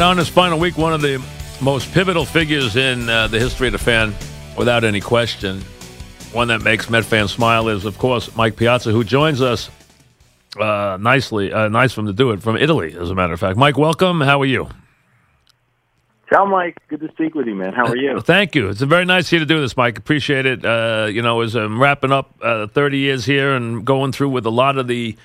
Right, on this final week, one of the most pivotal figures in uh, the history of the fan, without any question. One that makes Met fans smile is, of course, Mike Piazza, who joins us uh, nicely. Uh, nice him to do it from Italy, as a matter of fact. Mike, welcome. How are you? Ciao, Mike. Good to speak with you, man. How are you? Thank you. It's very nice of you to do this, Mike. Appreciate it. Uh, you know, as I'm wrapping up uh, 30 years here and going through with a lot of the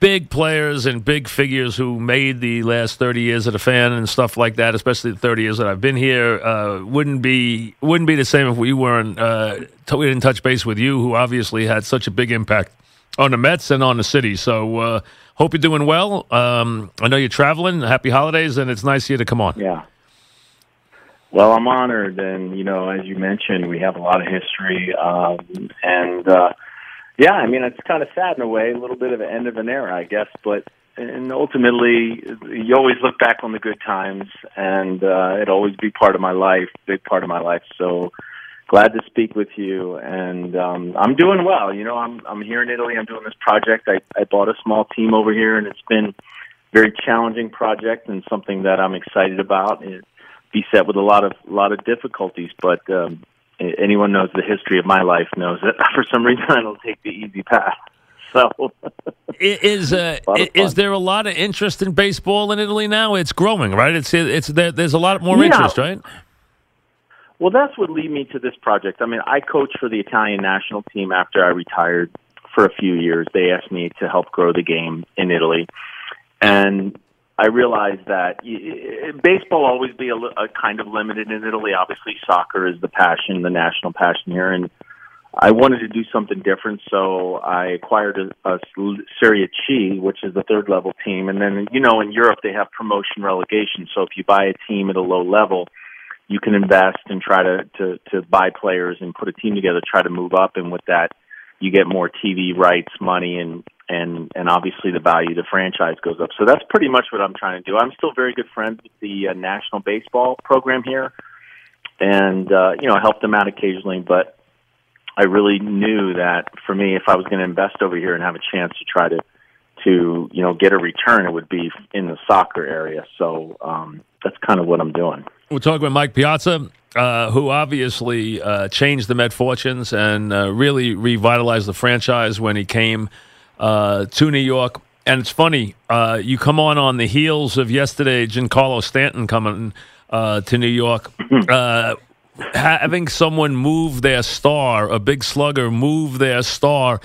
big players and big figures who made the last 30 years of the fan and stuff like that, especially the 30 years that I've been here, uh, wouldn't be wouldn't be the same if we weren't uh, t- we didn't touch base with you, who obviously had such a big impact on the Mets and on the city. So uh, hope you're doing well. Um, I know you're traveling. Happy holidays, and it's nice of you to come on. Yeah. Well, I'm honored, and you know, as you mentioned, we have a lot of history, um, and uh, yeah, I mean, it's kind of sad in a way, a little bit of an end of an era, I guess, but and ultimately, you always look back on the good times, and uh, it always be part of my life, big part of my life. So glad to speak with you, and um, I'm doing well. You know, I'm I'm here in Italy. I'm doing this project. I, I bought a small team over here, and it's been a very challenging project and something that I'm excited about. It beset with a lot of a lot of difficulties, but um, anyone knows the history of my life knows that for some reason I don't take the easy path. So is uh, is there a lot of interest in baseball in Italy now? It's growing, right? It's it's there, there's a lot more yeah. interest, right? Well, that's what lead me to this project. I mean, I coached for the Italian national team after I retired for a few years. They asked me to help grow the game in Italy, and I realized that baseball always be a, a kind of limited in Italy. Obviously, soccer is the passion, the national passion here, and I wanted to do something different. So I acquired a, a Serie C, which is the third level team, and then you know in Europe they have promotion relegation. So if you buy a team at a low level, you can invest and try to to to buy players and put a team together, try to move up, and with that you get more TV rights, money, and and and obviously the value of the franchise goes up. So that's pretty much what I'm trying to do. I'm still very good friends with the uh, national baseball program here, and uh, you know I help them out occasionally. But I really knew that for me, if I was going to invest over here and have a chance to try to to you know get a return, it would be in the soccer area. So um, that's kind of what I'm doing. We're talking with Mike Piazza. Uh, who obviously uh, changed the Met fortunes and uh, really revitalized the franchise when he came uh, to New York. And it's funny, uh, you come on on the heels of yesterday, Giancarlo Stanton coming uh, to New York. Uh, having someone move their star, a big slugger move their star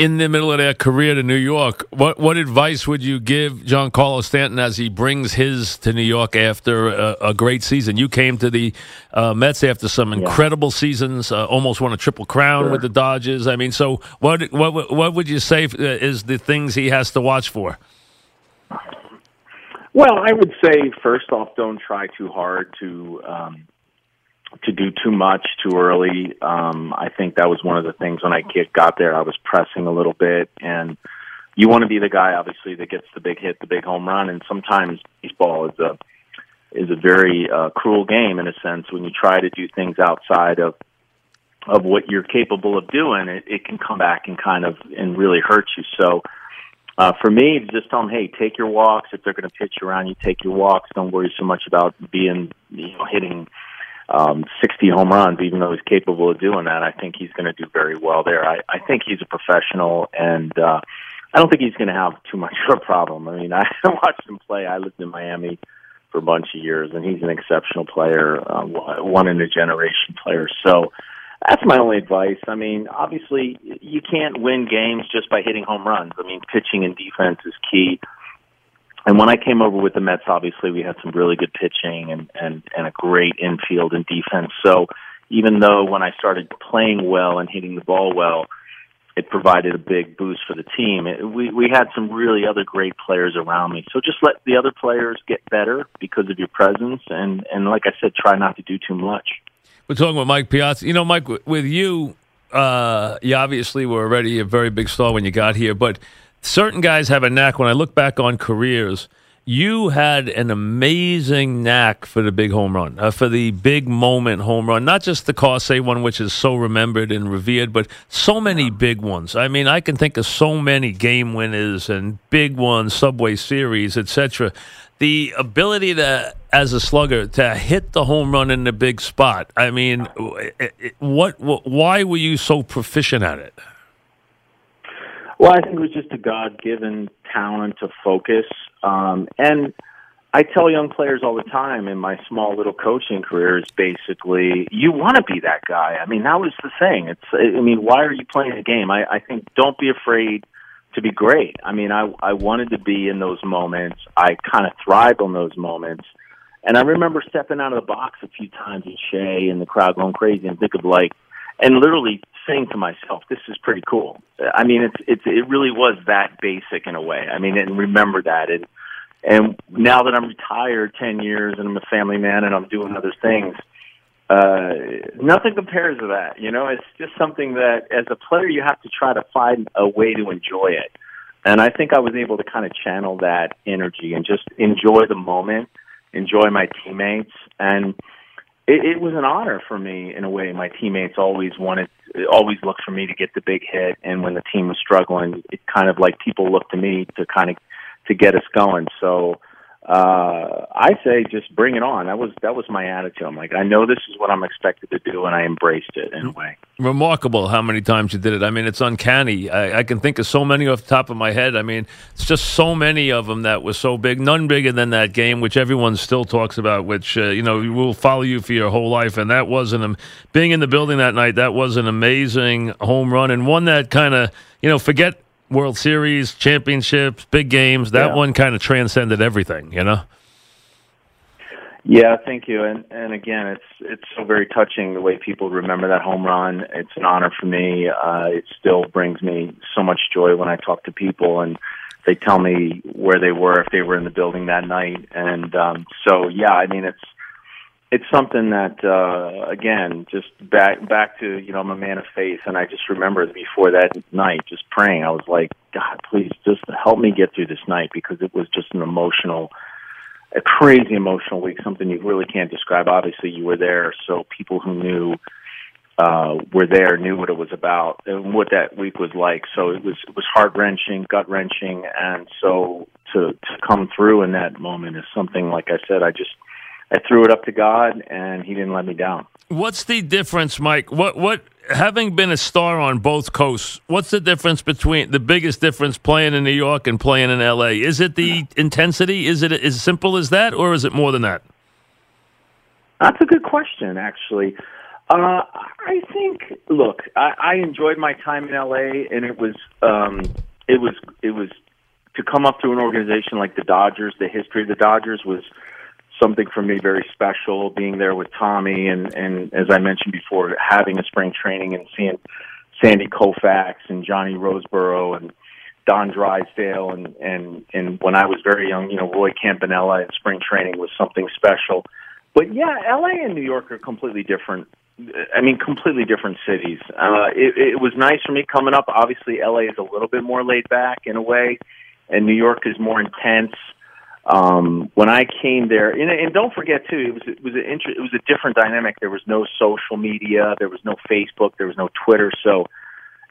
in the middle of their career to New York. What what advice would you give Giancarlo Stanton as he brings his to New York after a, a great season? You came to the uh, Mets after some incredible yeah. seasons, uh, almost won a triple crown sure. with the Dodgers. I mean, so what what what would you say uh, is the things he has to watch for? Well, I would say first off, don't try too hard to um, to do too much too early. Um, I think that was one of the things when I got there. I was pressing a little bit, and you want to be the guy, obviously, that gets the big hit, the big home run. And sometimes baseball is a is a very uh, cruel game in a sense when you try to do things outside of of what you're capable of doing. It, it can come back and kind of and really hurt you. So. Uh, for me, just tell them, hey, take your walks. If they're going to pitch around you, take your walks. Don't worry so much about being, you know, hitting um, 60 home runs, even though he's capable of doing that. I think he's going to do very well there. I, I think he's a professional, and uh, I don't think he's going to have too much of a problem. I mean, I watched him play. I lived in Miami for a bunch of years, and he's an exceptional player, uh, one in a generation player. So that's my only advice. I mean, obviously, you can't win games just by hitting home runs. I mean, pitching and defense is key and when I came over with the Mets, obviously we had some really good pitching and and and a great infield and defense. So even though when I started playing well and hitting the ball well, it provided a big boost for the team. It, we we had some really other great players around me. So just let the other players get better because of your presence, and and like I said, try not to do too much. We're talking with Mike Piazza. You know, Mike, with you, uh, you obviously were already a very big star when you got here, but certain guys have a knack. When I look back on careers, you had an amazing knack for the big home run, uh, for the big moment home run, not just the Carsey one, which is so remembered and revered, but so many big ones. I mean, I can think of so many game winners and big ones, Subway Series, etc. The ability to, as a slugger, to hit the home run in the big spot. I mean, what, what why were you so proficient at it? Well, I think it was just a God given talent to focus. Um, and I tell young players all the time in my small little coaching career is basically you want to be that guy. I mean, that was the thing. It's I mean, why are you playing a game? I, I think don't be afraid to be great. I mean, I I wanted to be in those moments. I kind of thrive on those moments. And I remember stepping out of the box a few times with Shea and the crowd going crazy and think of like and literally saying to myself, "This is pretty cool." I mean, it's it's it really was that basic in a way. I mean, and remember that. And and now that I'm retired, ten years, and I'm a family man, and I'm doing other things, uh, nothing compares to that. You know, it's just something that as a player you have to try to find a way to enjoy it. And I think I was able to kind of channel that energy and just enjoy the moment, enjoy my teammates, and it, it was an honor for me in a way. My teammates always wanted, always looked for me to get the big hit, and when the team was struggling, it kind of like people looked to me to kind of to get us going. So uh, I say just bring it on. That was that was my attitude. I'm like, I know this is what I'm expected to do, and I embraced it in a way. Remarkable how many times you did it. I mean, it's uncanny. I, I, can think of so many off the top of my head. I mean, it's just so many of them that were so big. None bigger than that game, which everyone still talks about. Which uh, you know will follow you for your whole life. And that was an being in the building that night. That was an amazing home run and one that kind of you know forget World Series, championships, big games. That yeah. one kind of transcended everything, you know. Yeah, thank you. And and again, it's it's so very touching the way people remember that home run. It's an honor for me. Uh, it still brings me so much joy when I talk to people and they tell me where they were if they were in the building that night. And um, so, yeah, I mean, it's it's something that uh again just back back to you know I'm a man of faith and I just remember before that night just praying I was like god please just help me get through this night because it was just an emotional a crazy emotional week something you really can't describe. Obviously you were there so people who knew uh were there knew what it was about and what that week was like. So it was it was heart wrenching gut wrenching and so to to come through in that moment is something like I said I just I threw it up to God, and He didn't let me down. What's the difference, Mike? What what having been a star on both coasts, what's the difference between the biggest difference playing in New York and playing in L.A.? Is it the intensity? Is it as simple as that, or is it more than that? That's a good question, actually. Uh, I think. Look, I, I enjoyed my time in LA, and it was um, it was it was to come up through an organization like the Dodgers. The history of the Dodgers was something for me very special being there with Tommy and and as I mentioned before having a spring training and seeing Sandy Koufax and Johnny Roseboro and Don Drysdale and and and when I was very young, you know, Roy Campanella at spring training was something special. But yeah, LA and New York are completely different. I mean, completely different cities. Uh, it, it was nice for me coming up. Obviously, LA is a little bit more laid back in a way, and New York is more intense um, when I came there, and, and don't forget too, it was it was an inter- it was a different dynamic. There was no social media, there was no Facebook, there was no Twitter, so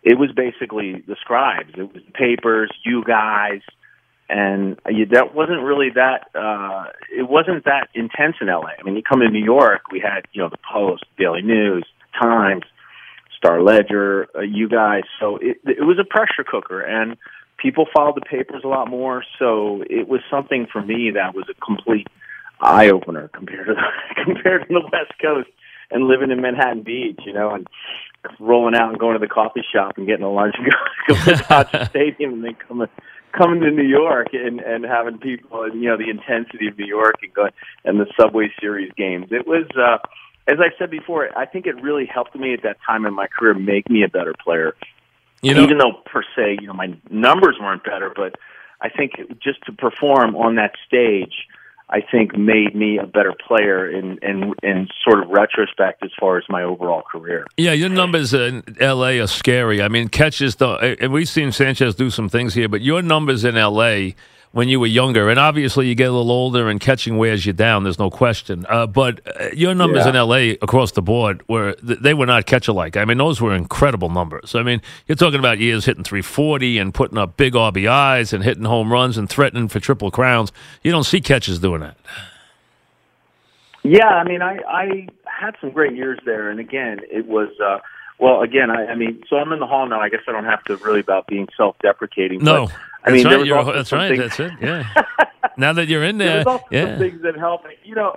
it was basically the scribes. It was the papers, you guys, and you, that wasn't really that. uh It wasn't that intense in LA. I mean, you come to New York, we had you know the Post, Daily News, Times, Star Ledger, uh, you guys. So it, it was a pressure cooker, and people followed the papers a lot more. So it was something for me that was a complete eye opener compared to the, compared to the West Coast and living in Manhattan Beach, you know, and rolling out and going to the coffee shop and getting a lunch and going to the Dodger Stadium and then coming coming to New York and and having people and you know the intensity of New York and going and the Subway Series games. It was uh as I said before, I think it really helped me at that time in my career make me a better player you know, even though per se, you know, my numbers weren't better, but I think just to perform on that stage, I think made me a better player in in in sort of retrospect as far as my overall career. Yeah, your numbers in L.A. are scary. I mean, catches the and we've seen Sanchez do some things here, but your numbers in L.A. when you were younger, and obviously you get a little older and catching wears you down. There's no question. Uh, but uh, your numbers Yeah. in LA across the board were they were not catch alike. I mean, those were incredible numbers. I mean, you're talking about years hitting 340 and putting up big RBIs and hitting home runs and threatening for triple crowns. You don't see catches doing that. Yeah, I mean, I I had some great years there, and again, it was. uh well, again, I, I mean, so I'm in the hall now. I guess I don't have to really about being self-deprecating. No, but, I mean, that's there right. You're, that's right. things- That's it. Yeah. now that you're in there, There's also yeah. some things that help me. You know,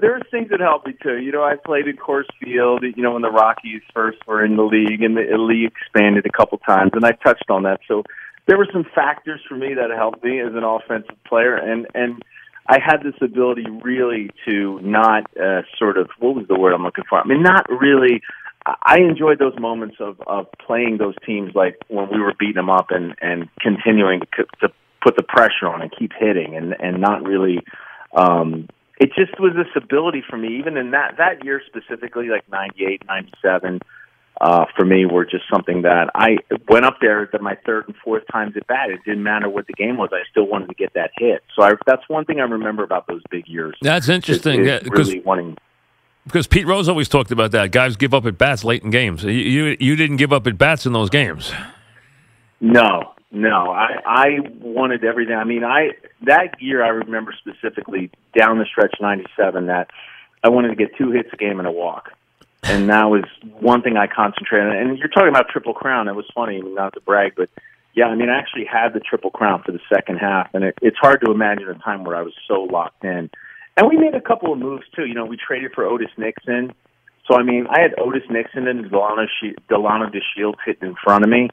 there are things that help me too. You know, I played in Coors Field. You know, when the Rockies first were in the league, and the league expanded a couple times, and I touched on that. So there were some factors for me that helped me as an offensive player, and and I had this ability really to not uh, sort of what was the word I'm looking for? I mean, not really. I enjoyed those moments of of playing those teams like when we were beating them up and and continuing to, to put the pressure on and keep hitting and and not really um it just was this ability for me even in that that year specifically like 98 97 uh for me were just something that I went up there that my third and fourth times at bat. It didn't matter what the game was. I still wanted to get that hit. So I that's one thing I remember about those big years. That's interesting. Yeah, really wanting because Pete Rose always talked about that. Guys give up at bats late in games. You you, you didn't give up at bats in those games. No, no. I I wanted everything. I mean, I that year I remember specifically down the stretch '97 that I wanted to get two hits a game and a walk, and that was one thing I concentrated. on. And you're talking about triple crown. It was funny, not to brag, but yeah, I mean, I actually had the triple crown for the second half, and it, it's hard to imagine a time where I was so locked in. And we made a couple of moves too. You know, we traded for Otis Nixon. So I mean, I had Otis Nixon and Delino, she- Delino DeShields hitting in front of me.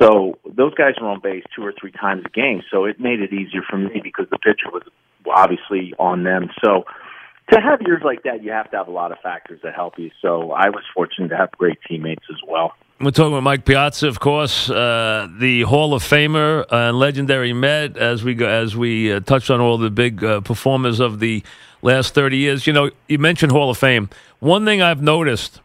So those guys were on base two or three times a game. So it made it easier for me because the pitcher was obviously on them. So to have years like that, you have to have a lot of factors that help you. So I was fortunate to have great teammates as well. We're talking with Mike Piazza, of course, uh, the Hall of Famer and legendary Met. As we go, as we uh, touched on all the big uh, performers of the last thirty years, you know, you mentioned Hall of Fame. One thing I've noticed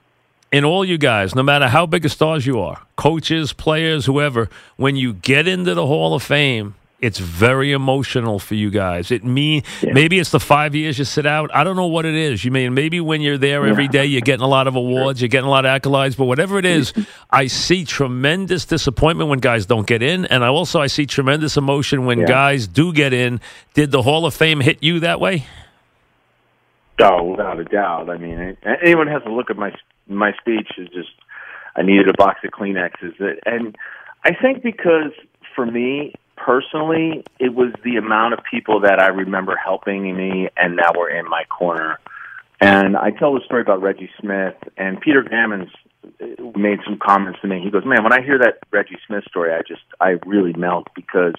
in all you guys, no matter how big a stars you are, coaches, players, whoever, when you get into the Hall of Fame, it's very emotional for you guys. It mean maybe it's the five years you sit out. I don't know what it is. You mean maybe when you're there every day, you're getting a lot of awards, you're getting a lot of accolades, but whatever it is, mm-hmm. I see tremendous disappointment when guys don't get in, and I also I see tremendous emotion when Yeah. guys do get in. Did the Hall of Fame hit you that way? Oh, without a doubt. I mean, anyone has to look at my my speech is just I needed a box of Kleenexes, and I think because for me personally, it was the amount of people that I remember helping me and that were in my corner. And I tell the story about Reggie Smith and Peter Gammons made some comments to me. He goes, "Man, when I hear that Reggie Smith story, I just I really melt because."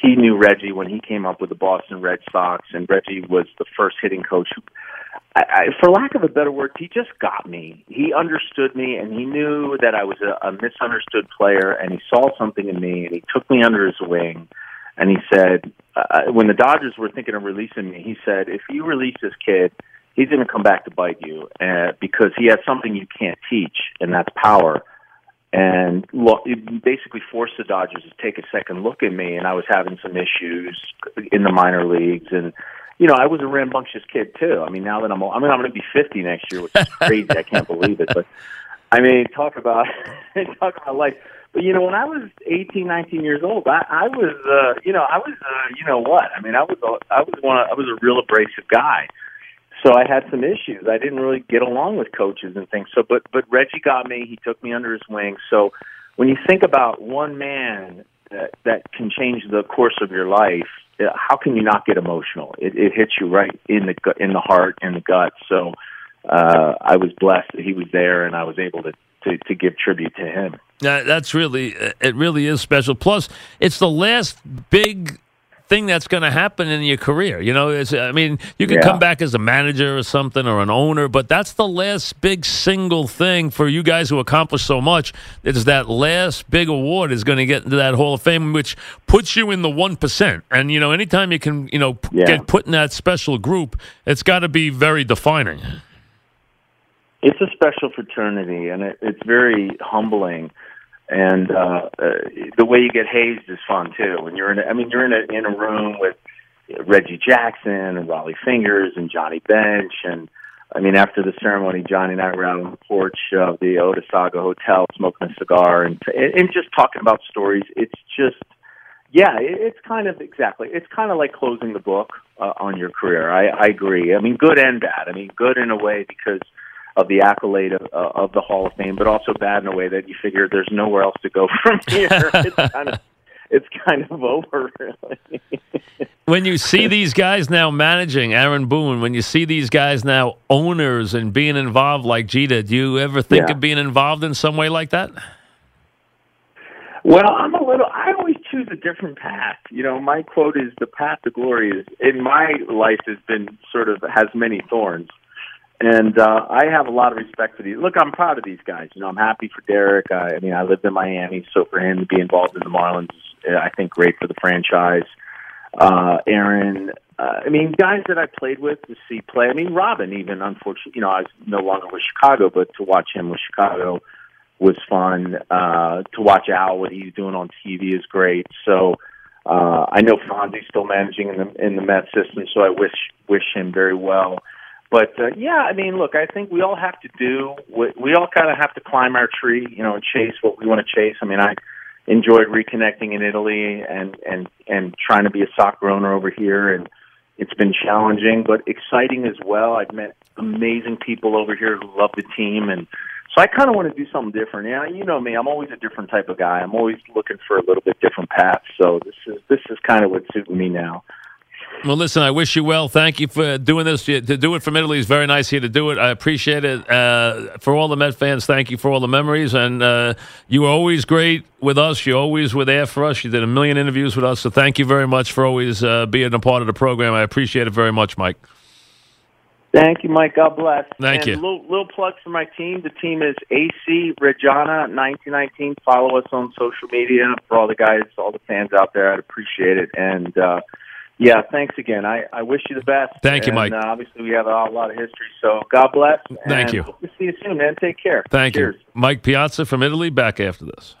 He knew Reggie when he came up with the Boston Red Sox, and Reggie was the first hitting coach who I, I, for lack of a better word, he just got me. He understood me, and he knew that I was a, a misunderstood player, and he saw something in me, and he took me under his wing. And he said, uh, when the Dodgers were thinking of releasing me, he said, if you release this kid, he's going to come back to bite you uh, because he has something you can't teach, and that's power. And lo- it basically forced the Dodgers to take a second look at me, and I was having some issues in the minor leagues, and you know, I was a rambunctious kid too. I mean, now that I'm, I mean, I'm going to be 50 next year, which is crazy. I can't believe it. But I mean, talk about talk about life. But you know, when I was 18, 19 years old, I, I was, uh, you know, I was, uh, you know what? I mean, I was, a, I was one, I was a real abrasive guy. So I had some issues. I didn't really get along with coaches and things. So, but but Reggie got me. He took me under his wing. So when you think about one man that, that can change the course of your life, uh, how can you not get emotional? It, it hits you right in the in the heart and the gut. So uh, I was blessed that he was there, and I was able to to, to give tribute to him. Yeah, that's really it. Really is special. Plus, it's the last big thing that's going to happen in your career. You know, it's, I mean, you can Yeah. come back as a manager or something or an owner, but that's the last big single thing for you guys who accomplished so much. It is that last big award is going to get into that Hall of Fame, which puts you in the one percent. And you know, anytime you can, you know, Yeah. get put in that special group, it's got to be very defining. It's a special fraternity, and it, it's very humbling. And uh, uh, the way you get hazed is fun too. When you're in, a, I mean, you're in a in a room with Reggie Jackson and Rollie Fingers and Johnny Bench and I mean, after the ceremony, Johnny and I were out on the porch of the Otesaga Hotel, smoking a cigar and and just talking about stories. It's just, yeah, it's kind of exactly. It's kind of like closing the book uh, on your career. I, I agree. I mean, good and bad. I mean, good in a way because of the accolade of, uh, of the Hall of Fame, but also bad in a way that you figure there's nowhere else to go from here. it's kind of it's kind of over, really. when you see these guys now managing Aaron Boone, when you see these guys now owners and being involved like Jeter, do you ever think yeah. of being involved in some way like that? Well, I'm a little. I always choose a different path. You know, my quote is, "The path to glory is in my life has been sort of has many thorns." And uh, I have a lot of respect for these. Look, I'm proud of these guys. You know, I'm happy for Derek. I, I mean, I lived in Miami, so for him to be involved in the Marlins uh, I think great for the franchise. Uh, Aaron, uh, I mean, guys that I played with to see play. I mean, Robin, even unfortunately, you know, I was no longer with Chicago, but to watch him with Chicago was fun. Uh, to watch Al, what he's doing on TV is great. So, uh, I know Fonzie's still managing in the in the Met system, so I wish wish him very well. But uh, yeah, I mean, look, I think we all have to do. We, we all kind of have to climb our tree, you know, and chase what we want to chase. I mean, I enjoyed reconnecting in Italy and and and trying to be a soccer owner over here and it's been challenging but exciting as well. I've met amazing people over here who love the team and so I kind of want to do something different. Yeah, you know me, I'm always a different type of guy. I'm always looking for a little bit different path. So this is this is kind of what's suiting me now. Well, listen, I wish you well. Thank you for doing this. To do it from Italy is very nice here to do it. I appreciate it. Uh, for all the Met fans, thank you for all the memories. And uh, you were always great with us. You always were there for us. You did a million interviews with us. So thank you very much for always uh, being a part of the program. I appreciate it very much, Mike. Thank you, Mike. God bless. Thank and you. Little, little plug for my team. The team is AC Reggiana 1919. Follow us on social media for all the guys, all the fans out there. I'd appreciate it. And, uh, yeah, thanks again. I, I wish you the best. Thank you, and, Mike. Uh, obviously, we have a, a, lot of history, so God bless. Thank you. We'll see you soon, man. Take care. Thank Cheers. you. Mike Piazza from Italy, back after this.